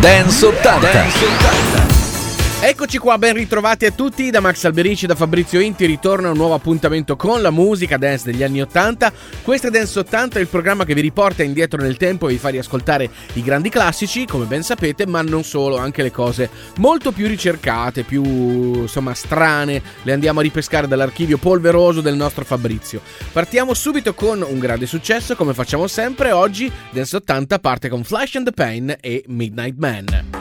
Dance 80. Dance 80. Eccoci qua, ben ritrovati a tutti da Max Alberici da Fabrizio Inti. Ritorna un nuovo appuntamento con la musica dance degli anni 80. Questo è Dance 80, il programma che vi riporta indietro nel tempo e vi fa riascoltare i grandi classici, come ben sapete, ma non solo, anche le cose molto più ricercate, più insomma strane. Le andiamo a ripescare dall'archivio polveroso del nostro Fabrizio. Partiamo subito con un grande successo, come facciamo sempre. Oggi Dance 80 parte con Flash and the Pain e Midnight Man.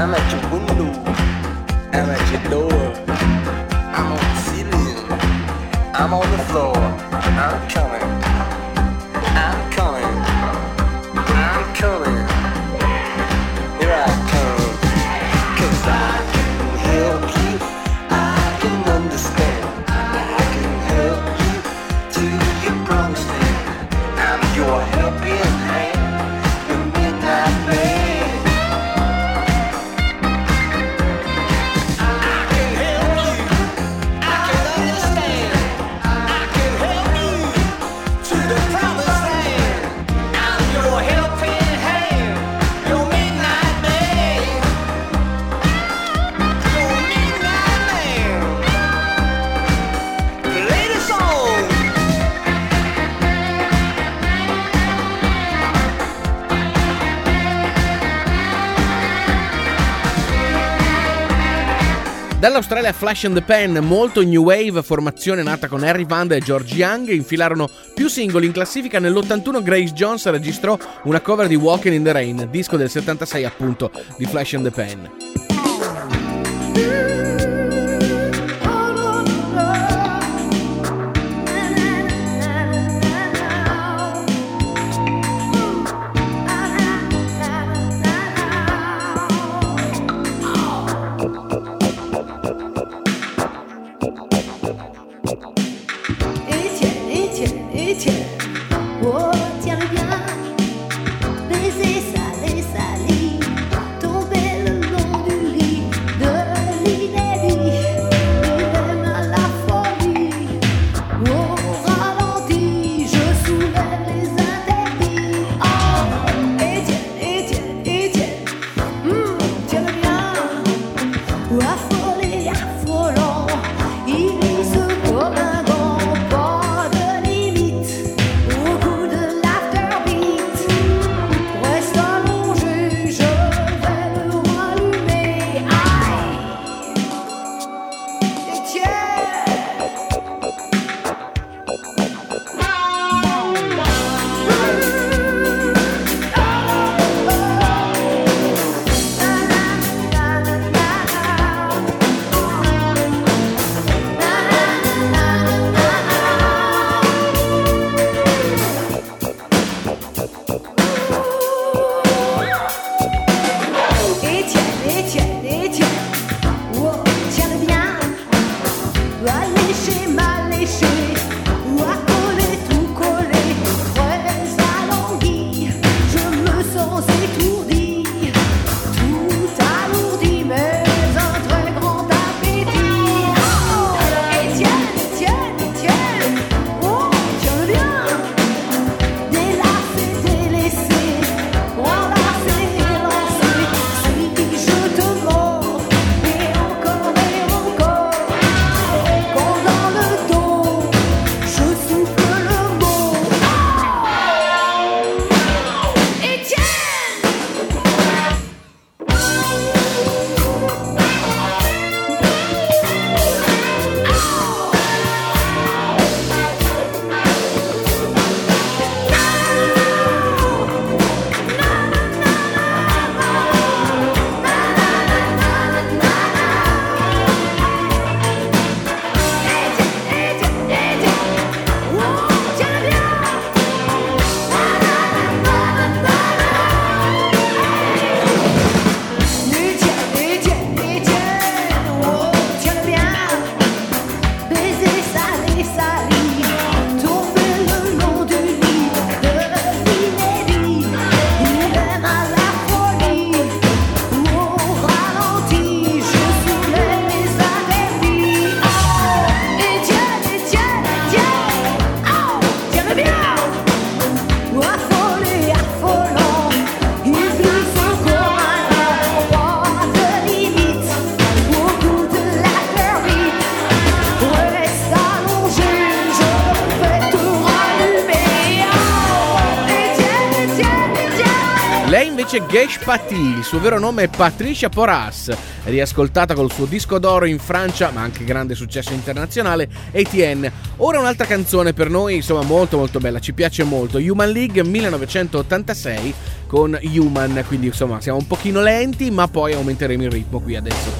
I'm at your window. I'm at your door. I'm on the ceiling. I'm on the floor. Dall'Australia Flash and the Pen, molto new wave, formazione nata con Harry Vanda e George Young, infilarono più singoli in classifica. Nell'81 Grace Jones registrò una cover di Walking in the Rain, disco del 76 appunto di Flash and the Pen. Gesh Pati, il suo vero nome è Patricia Porras, riascoltata col suo disco d'oro in Francia, ma anche grande successo internazionale, Etienne. Ora un'altra canzone per noi, insomma, molto molto bella, ci piace molto, Human League 1986 con Human, quindi insomma siamo un pochino lenti, ma poi aumenteremo il ritmo qui adesso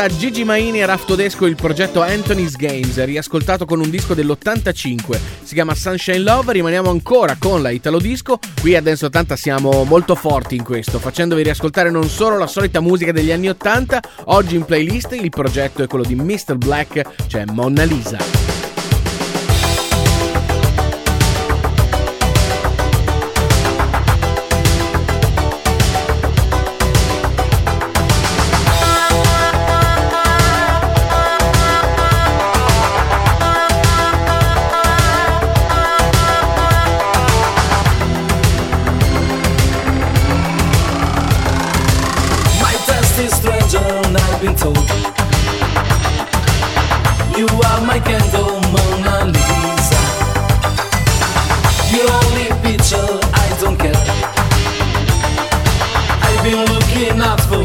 Da Gigi Maini e Raf Todesco il progetto Anthony's Games, riascoltato con un disco dell'85. Si chiama Sunshine Love, rimaniamo ancora con la Italo Disco. Qui a Dance 80 siamo molto forti in questo, facendovi riascoltare non solo la solita musica degli anni 80, oggi in playlist il progetto è quello di Mr. Black, cioè Mona Lisa.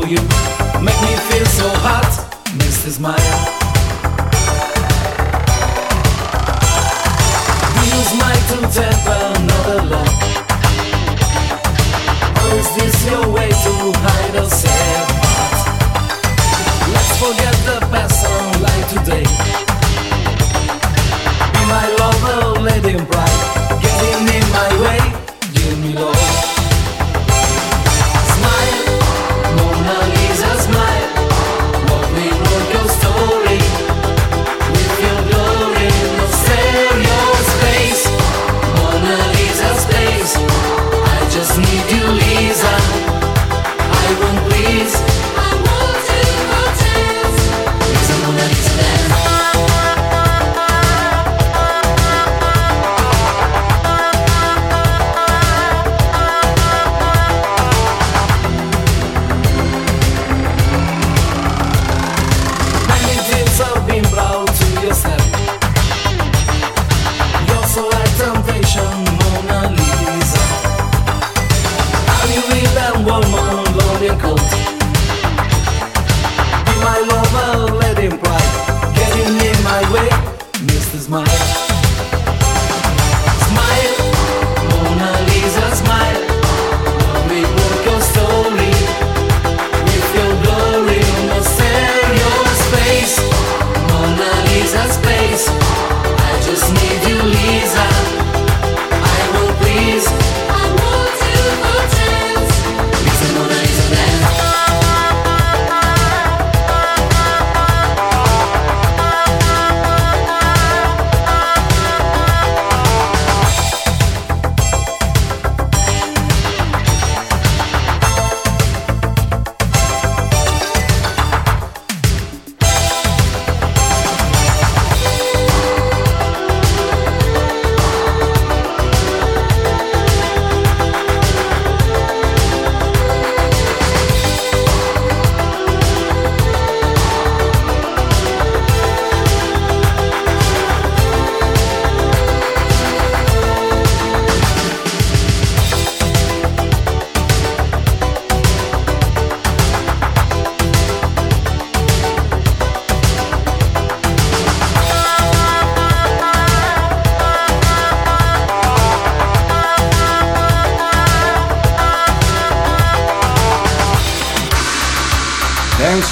you make me feel so hot, Mrs. Maya. Use my to temper another love. Or is this your way to hide or say apart? Let's forget the past and lie today. Be my lover, lady in bright.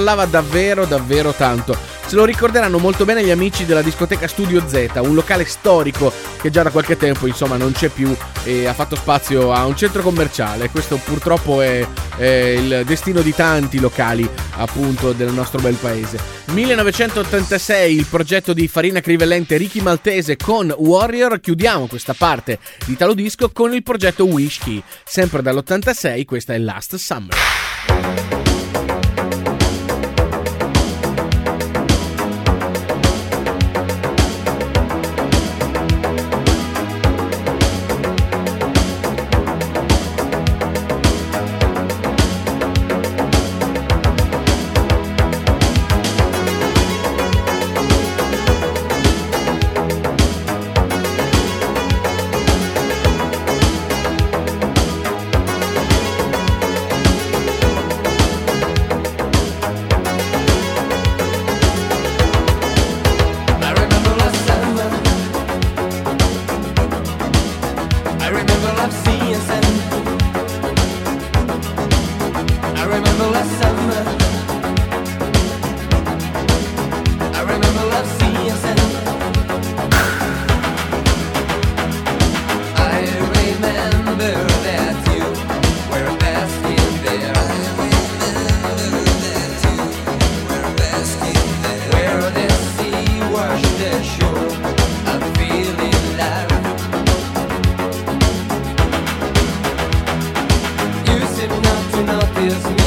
Ballava davvero davvero tanto. Se lo ricorderanno molto bene gli amici della discoteca Studio Z, un locale storico che già da qualche tempo insomma non c'è più e ha fatto spazio a un centro commerciale. Questo purtroppo è, è il destino di tanti locali appunto del nostro bel paese. 1986 il progetto di Farina Crivellente Ricky Maltese con Warrior. Chiudiamo questa parte di talo disco con il progetto Wish Key. Sempre dall'86 questa è Last Summer. penalties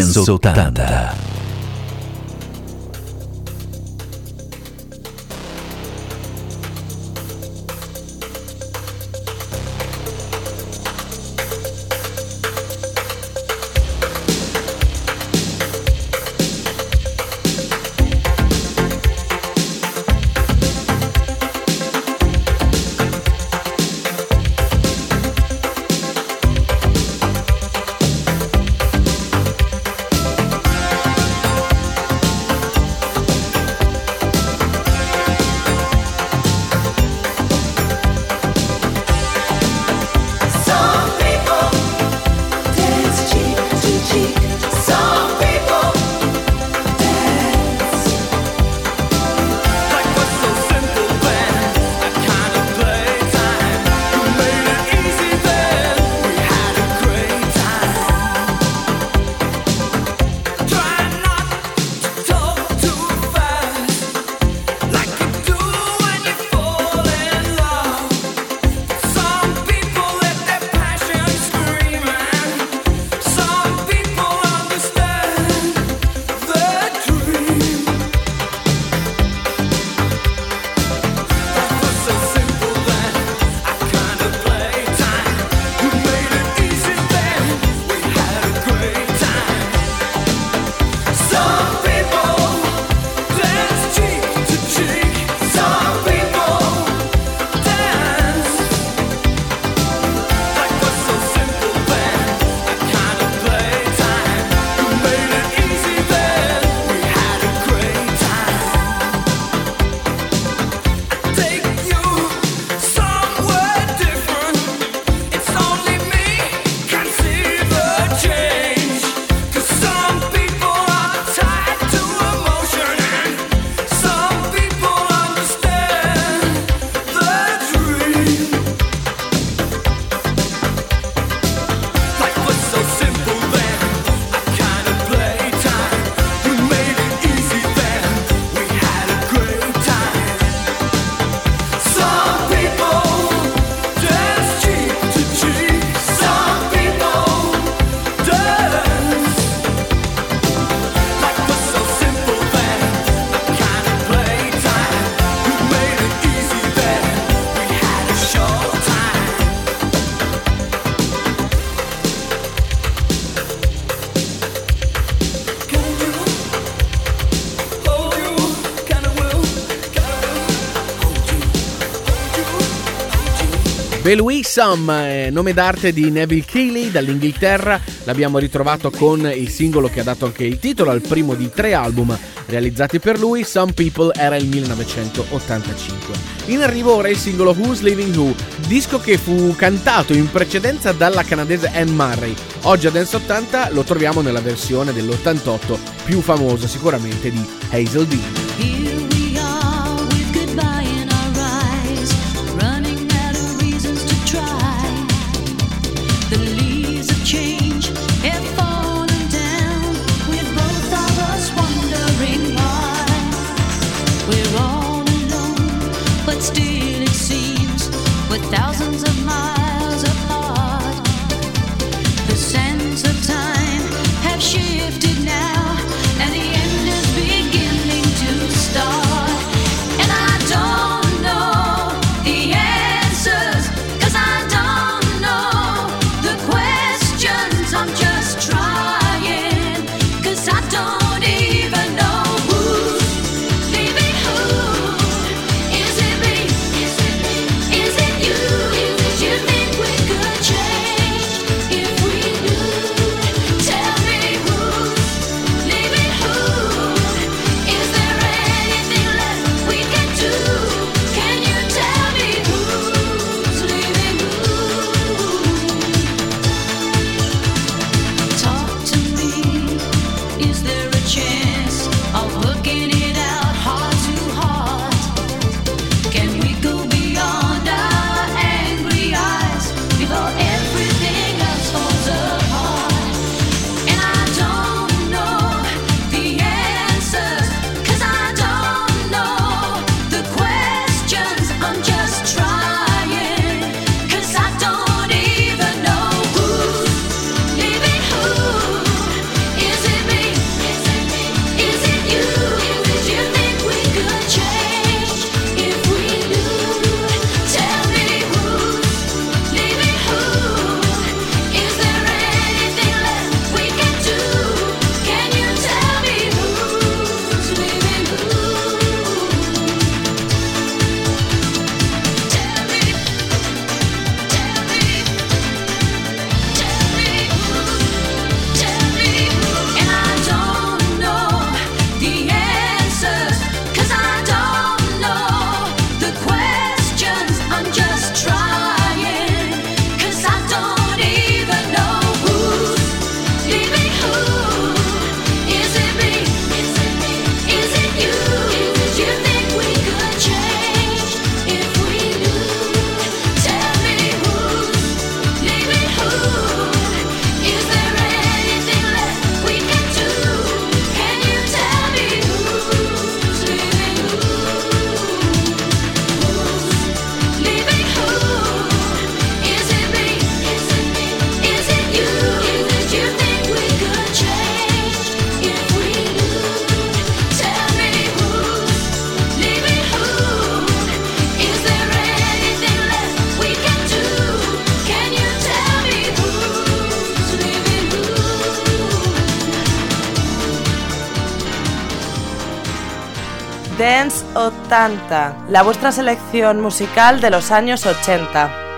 Dance 80. Belui Sam, eh, nome d'arte di Neville Keighley dall'Inghilterra, l'abbiamo ritrovato con il singolo che ha dato anche il titolo al primo di tre album realizzati per lui, Some People era il 1985. In arrivo ora il singolo Who's Living Who, disco che fu cantato in precedenza dalla canadese Anne Murray. Oggi a Dance 80 lo troviamo nella versione dell'88, più famosa sicuramente di Hazel Dean. 80, la vuestra selección musical de los años 80.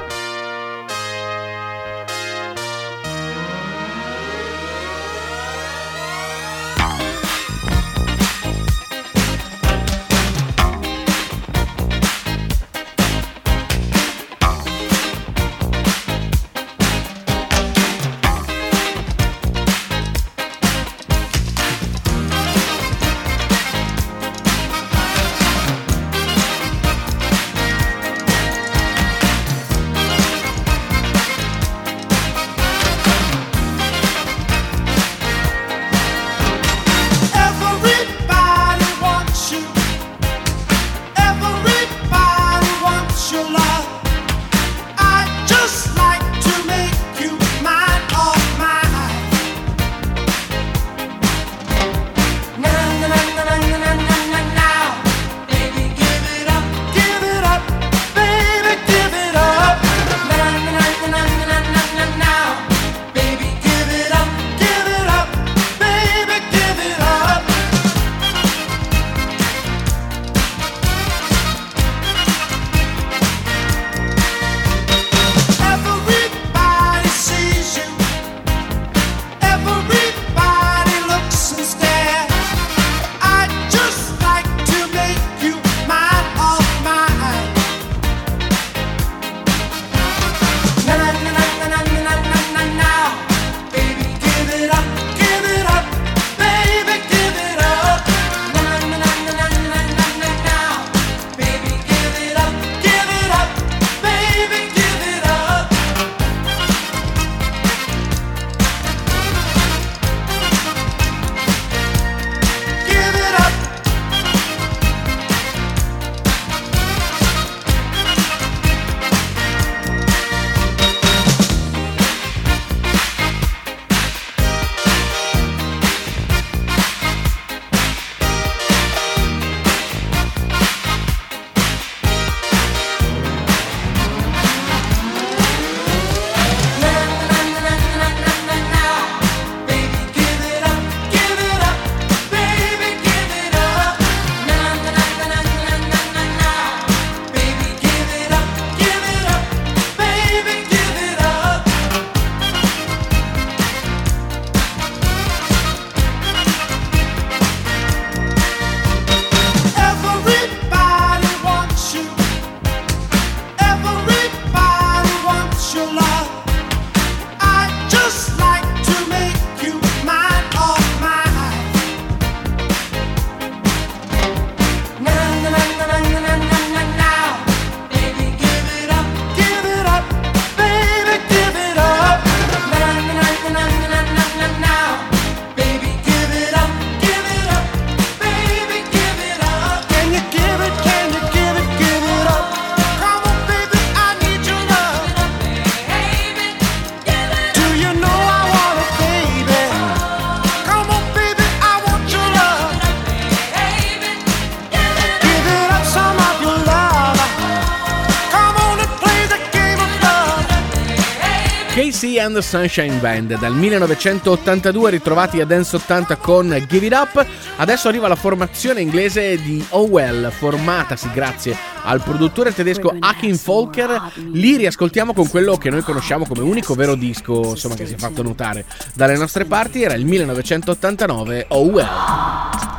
And the Sunshine Band. Dal 1982 ritrovati a Dance 80 con Give It Up, adesso arriva la formazione inglese di Oh Well, formatasi grazie al produttore tedesco Akin Volker. Li riascoltiamo con quello che noi conosciamo come unico vero disco insomma, che si è fatto notare dalle nostre parti, era il 1989 Oh Well.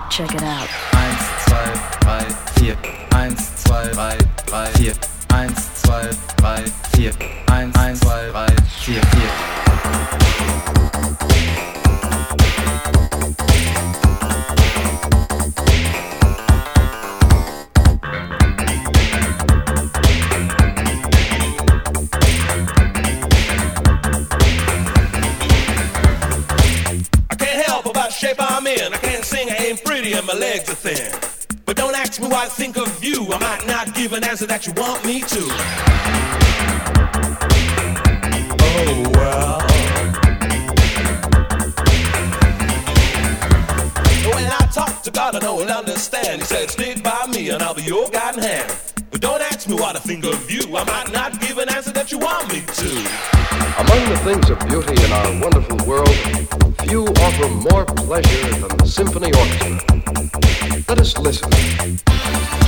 Check it out. 1, 2, 3, 4, 1, 2, 3, 4, 1, 2, 3, 4, 1, 1, 2, 3, 4, 4. shape I'm in. I can't sing, I ain't pretty, and my legs are thin. Don't ask me what I think of you. I might not give an answer that you want me to. Oh, well. When I talk to God, I know He'll understand. He said, Stick by me, and I'll be your guiding hand. But don't ask me what I think of you. I might not give an answer that you want me to. Among the things of beauty in our wonderful world, few offer more pleasure than the symphony orchestra. Let us listen.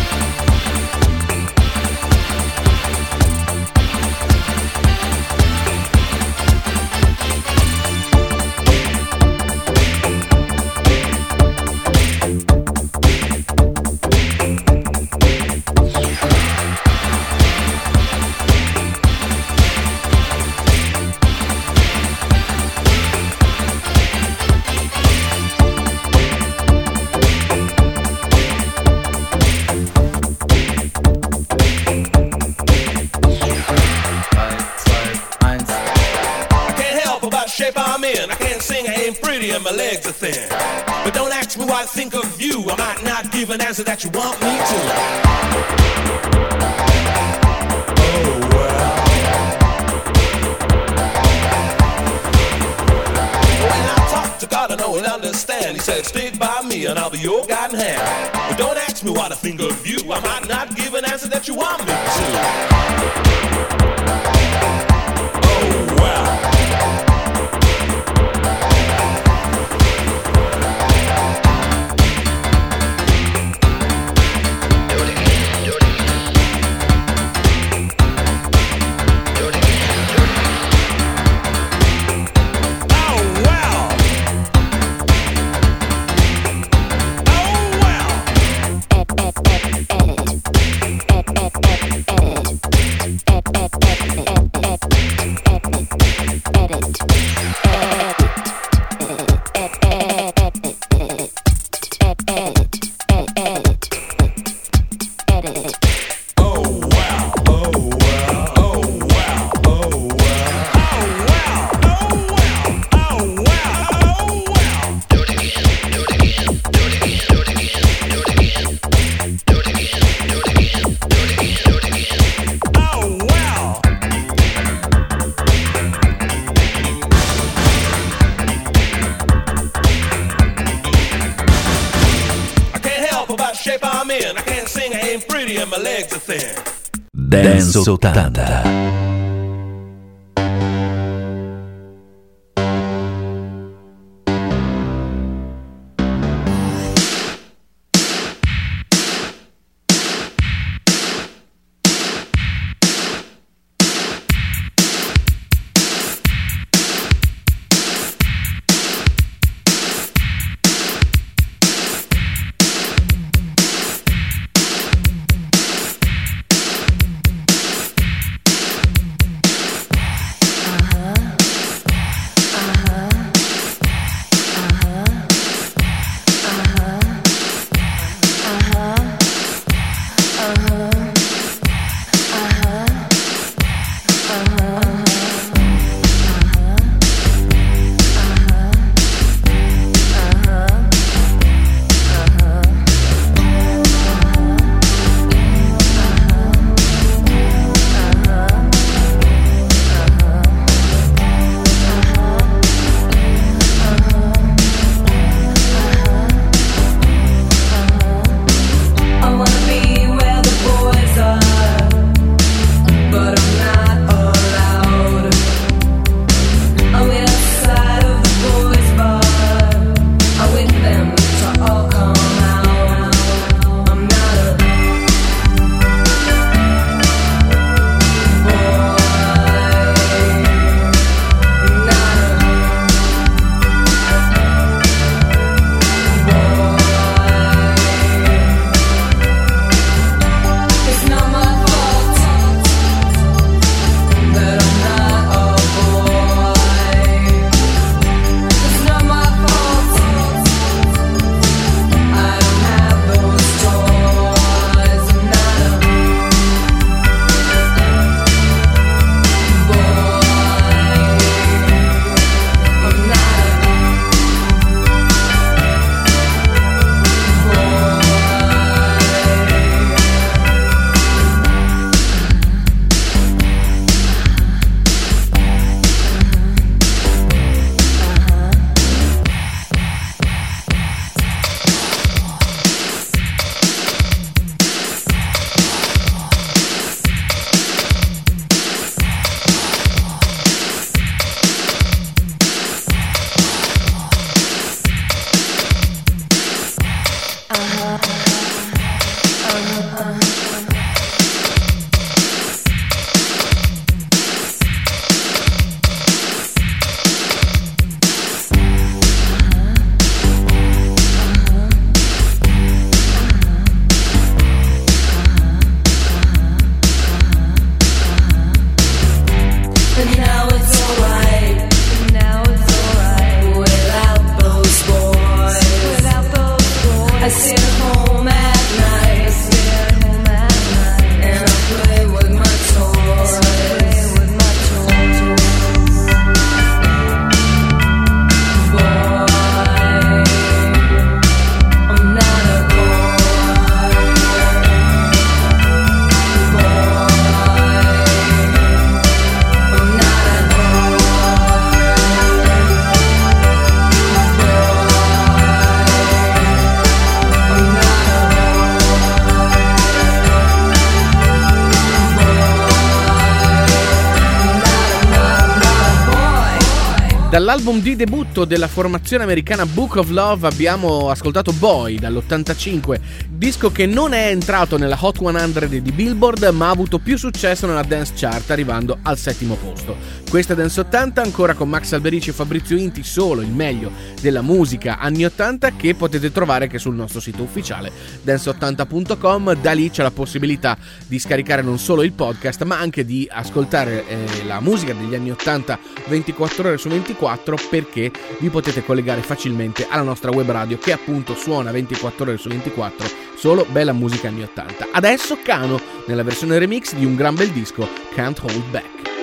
That you want Dall'album di debutto della formazione americana Book of Love abbiamo ascoltato Boy dall'85, disco che non è entrato nella Hot 100 di Billboard ma ha avuto più successo nella dance chart arrivando al settimo posto. Questa Dance 80 ancora con Max Alberici e Fabrizio Inti, solo il meglio della musica anni 80 che potete trovare anche sul nostro sito ufficiale dance80.com, da lì c'è la possibilità di scaricare non solo il podcast ma anche di ascoltare eh, la musica degli anni 80 24 ore su 24 24 perché vi potete collegare facilmente alla nostra web radio che appunto suona 24 ore su 24 solo bella musica anni 80. Adesso Cano nella versione remix di un gran bel disco Can't Hold Back.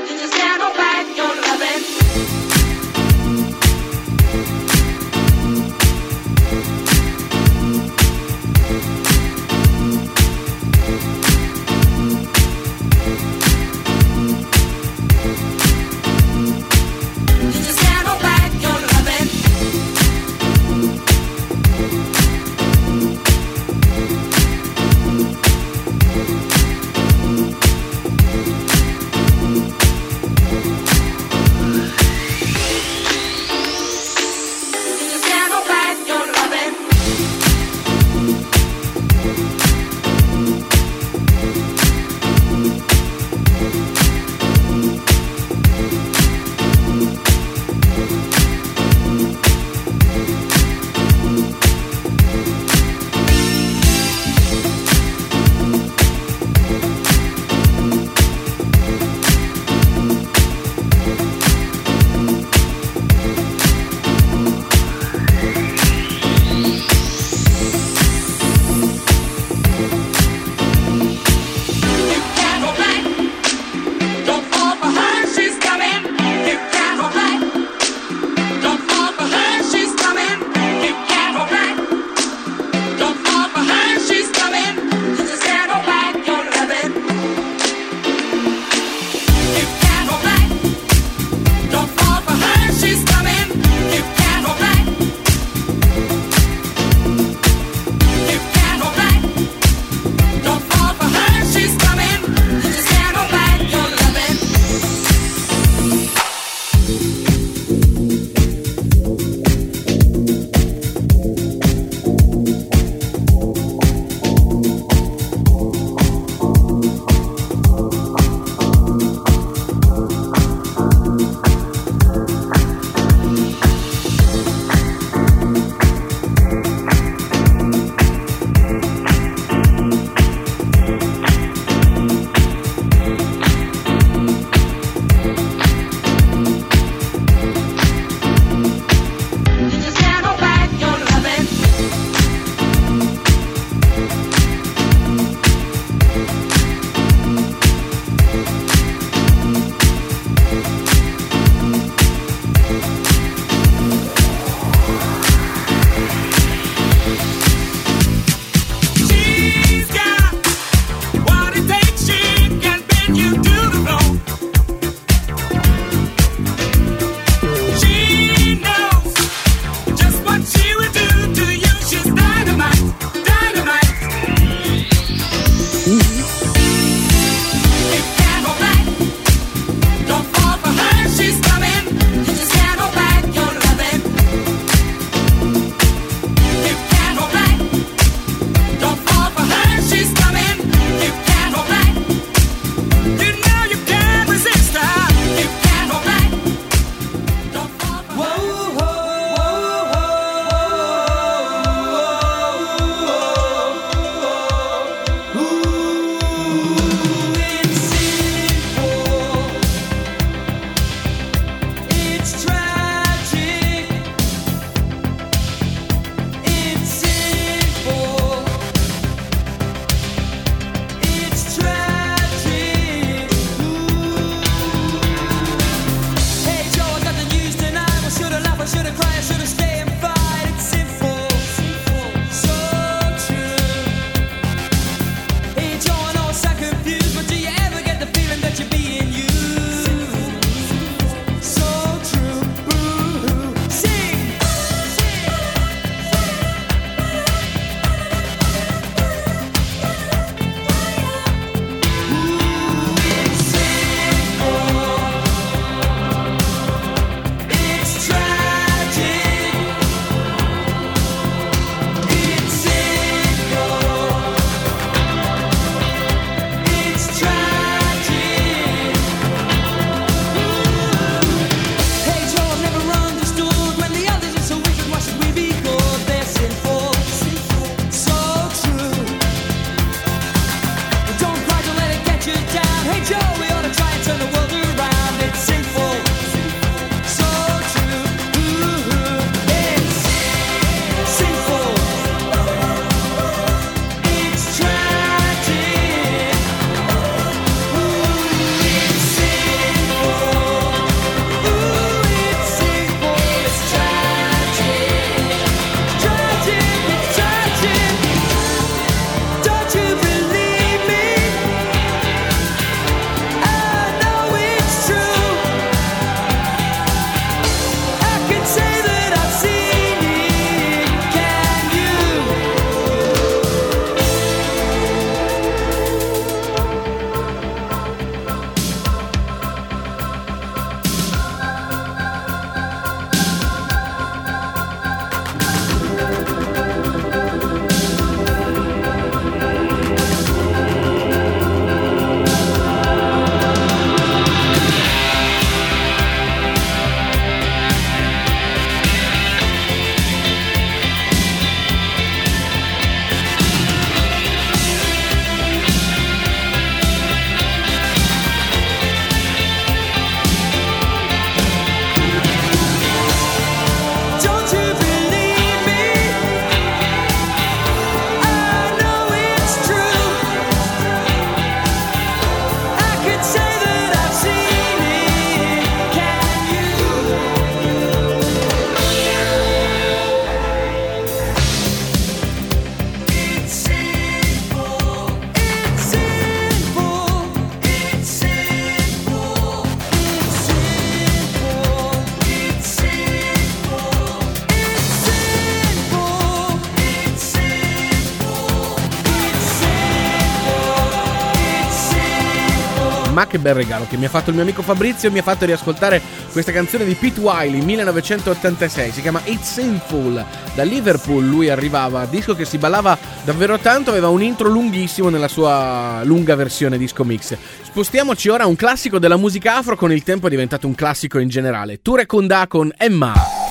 Bel regalo che mi ha fatto il mio amico Fabrizio mi ha fatto riascoltare questa canzone di Pete Wiley 1986, si chiama It's Sinful. Da Liverpool lui arrivava, disco che si ballava davvero tanto, aveva un intro lunghissimo nella sua lunga versione disco mix. Spostiamoci ora a un classico della musica afro, con il tempo è diventato un classico in generale. Ture Kunda con Emma.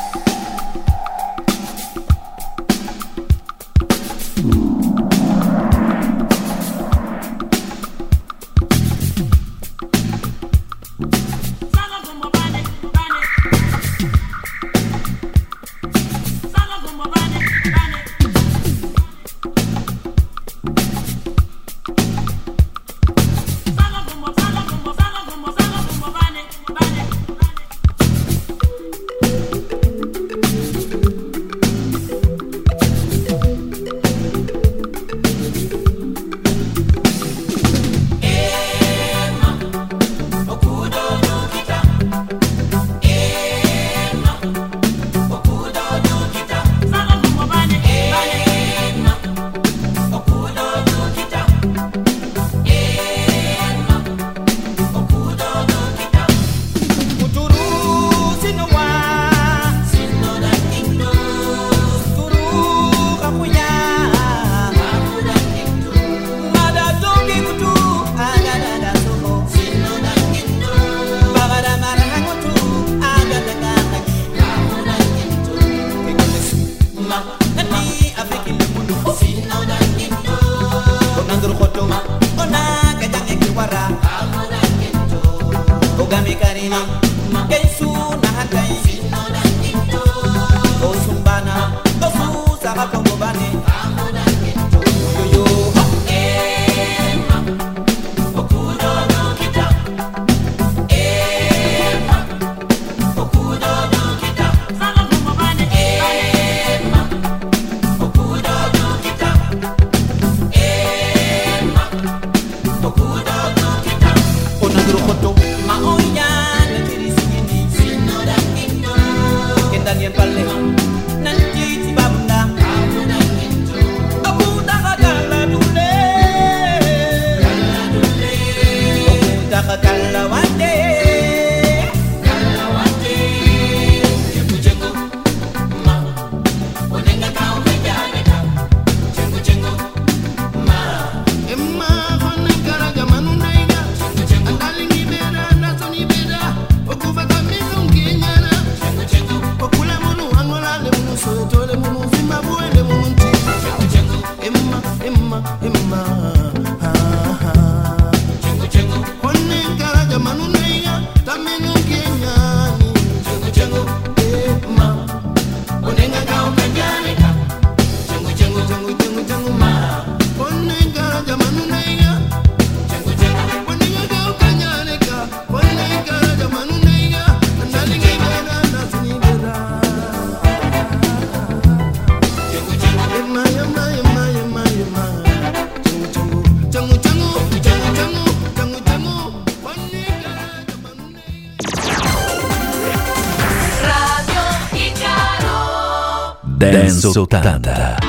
Dance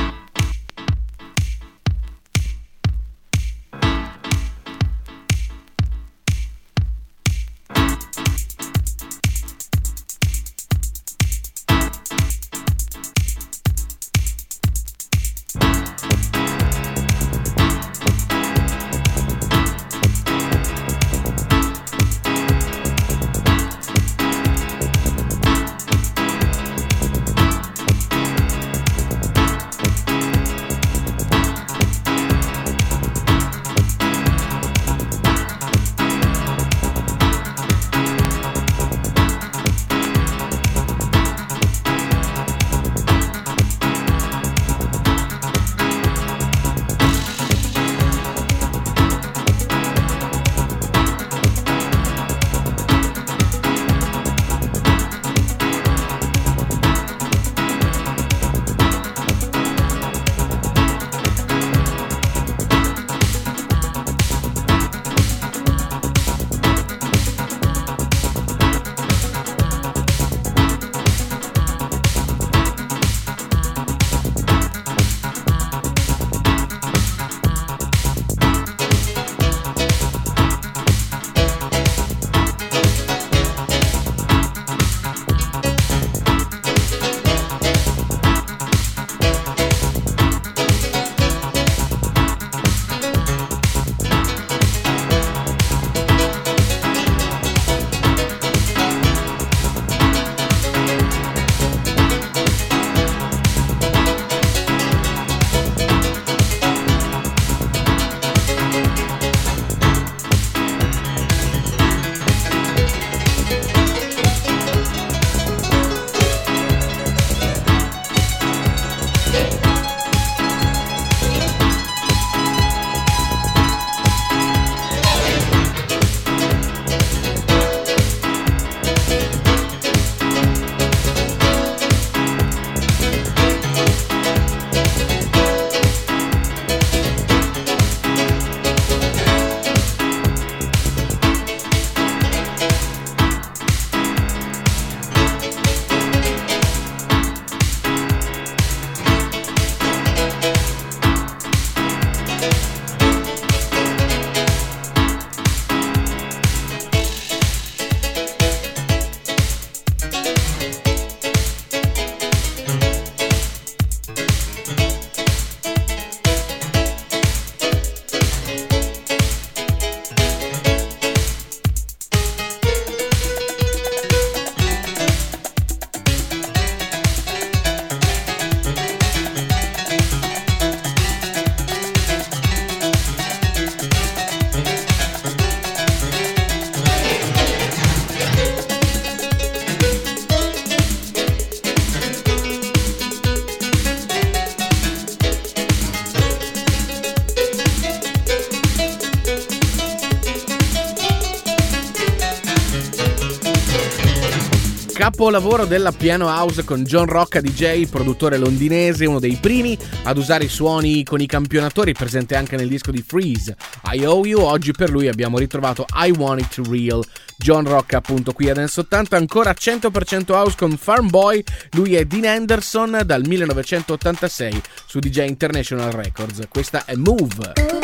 capolavoro della piano house con John Rocca DJ, produttore londinese, uno dei primi ad usare i suoni con i campionatori, presente anche nel disco di Freeze. I Owe You, oggi per lui abbiamo ritrovato I Want It Real. John Rocca appunto qui a Dance 80, ancora 100% house con Farm Boy, lui è Dean Anderson dal 1986 su DJ International Records. Questa è Move.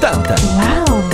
蛋蛋。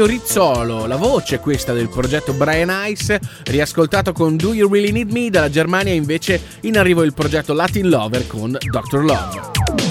Fabrizio Rizzolo, la voce questa del progetto Brian Ice, riascoltato con Do You Really Need Me dalla Germania invece in arrivo il progetto Latin Lover con Dr. Love.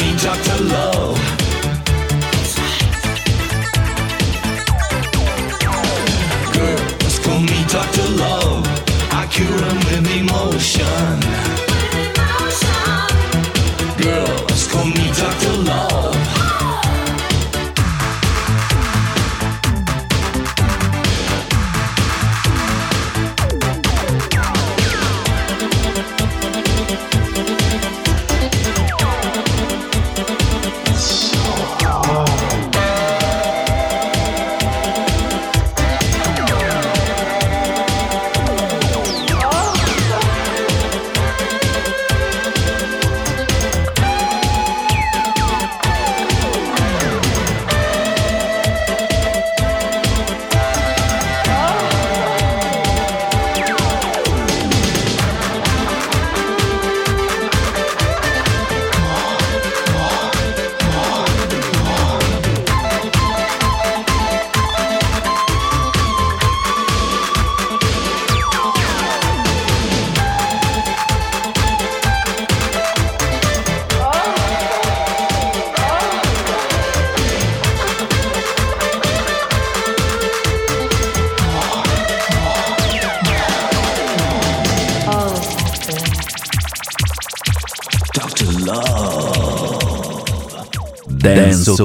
me, Dr. Love. Girls call me Dr. Love. I cure them with emotion.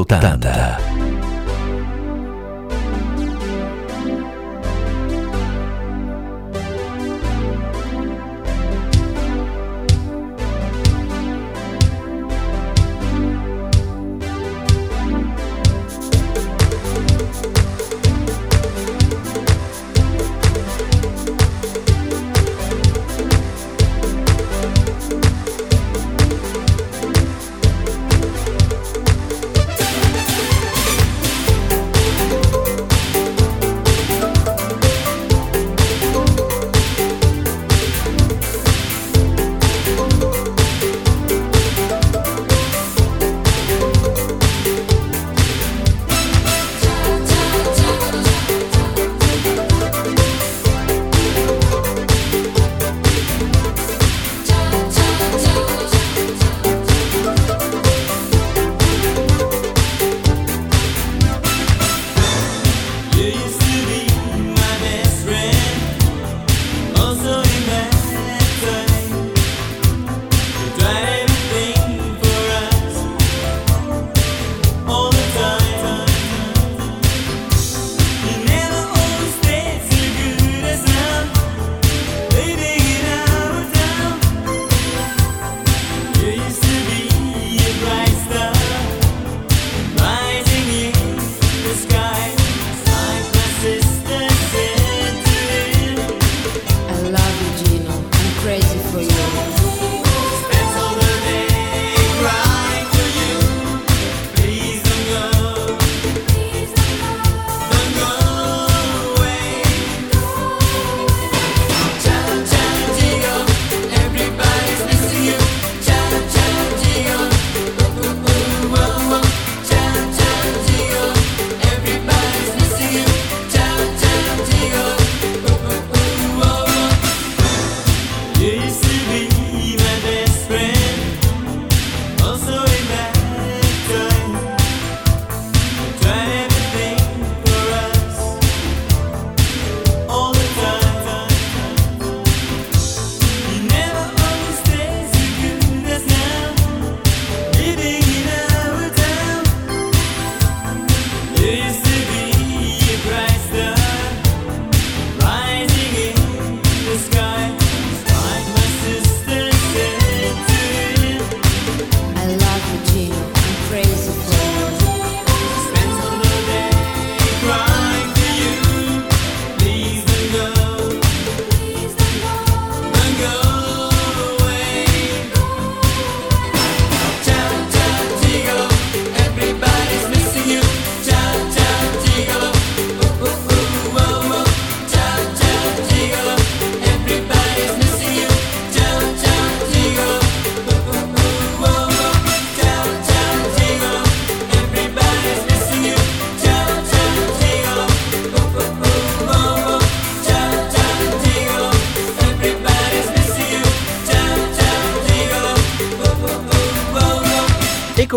80.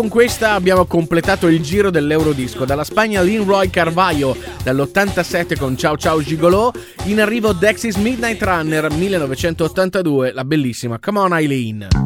Questa abbiamo completato il giro dell'Eurodisco. Dalla Spagna Roy Carvalho dall'87 con Ciao Ciao Gigolo, in arrivo Dexys Midnight Runner 1982, la bellissima Come On Eileen.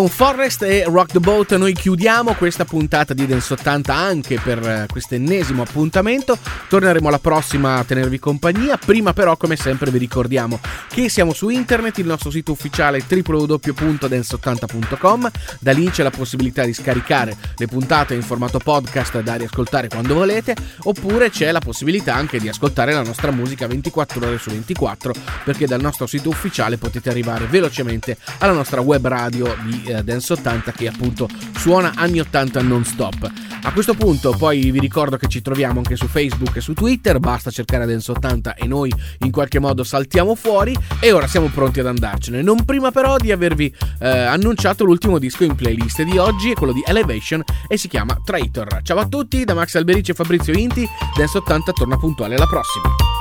Con Forrest e Rock the Boat noi chiudiamo questa puntata di Dance 80 anche per eh, questo ennesimo appuntamento. Torneremo alla prossima a tenervi compagnia. Prima però, come sempre, vi ricordiamo che siamo su internet, il nostro sito ufficiale www.dance80.com. Da lì c'è la possibilità di scaricare le puntate in formato podcast da riascoltare quando volete, oppure c'è la possibilità anche di ascoltare la nostra musica 24 ore su 24, perché dal nostro sito ufficiale potete arrivare velocemente alla nostra web radio di di eh, Dance 80 che appunto suona anni 80 non stop. A questo punto poi vi ricordo che ci troviamo anche su Facebook e su Twitter, basta cercare Dance 80 e noi in qualche modo saltiamo fuori e ora siamo pronti ad andarcene. Non prima però di avervi eh, annunciato l'ultimo disco in playlist di oggi, è quello di Elevation e si chiama Traitor. Ciao a tutti da Max Alberici e Fabrizio Inti, Dance 80 torna puntuale alla prossima.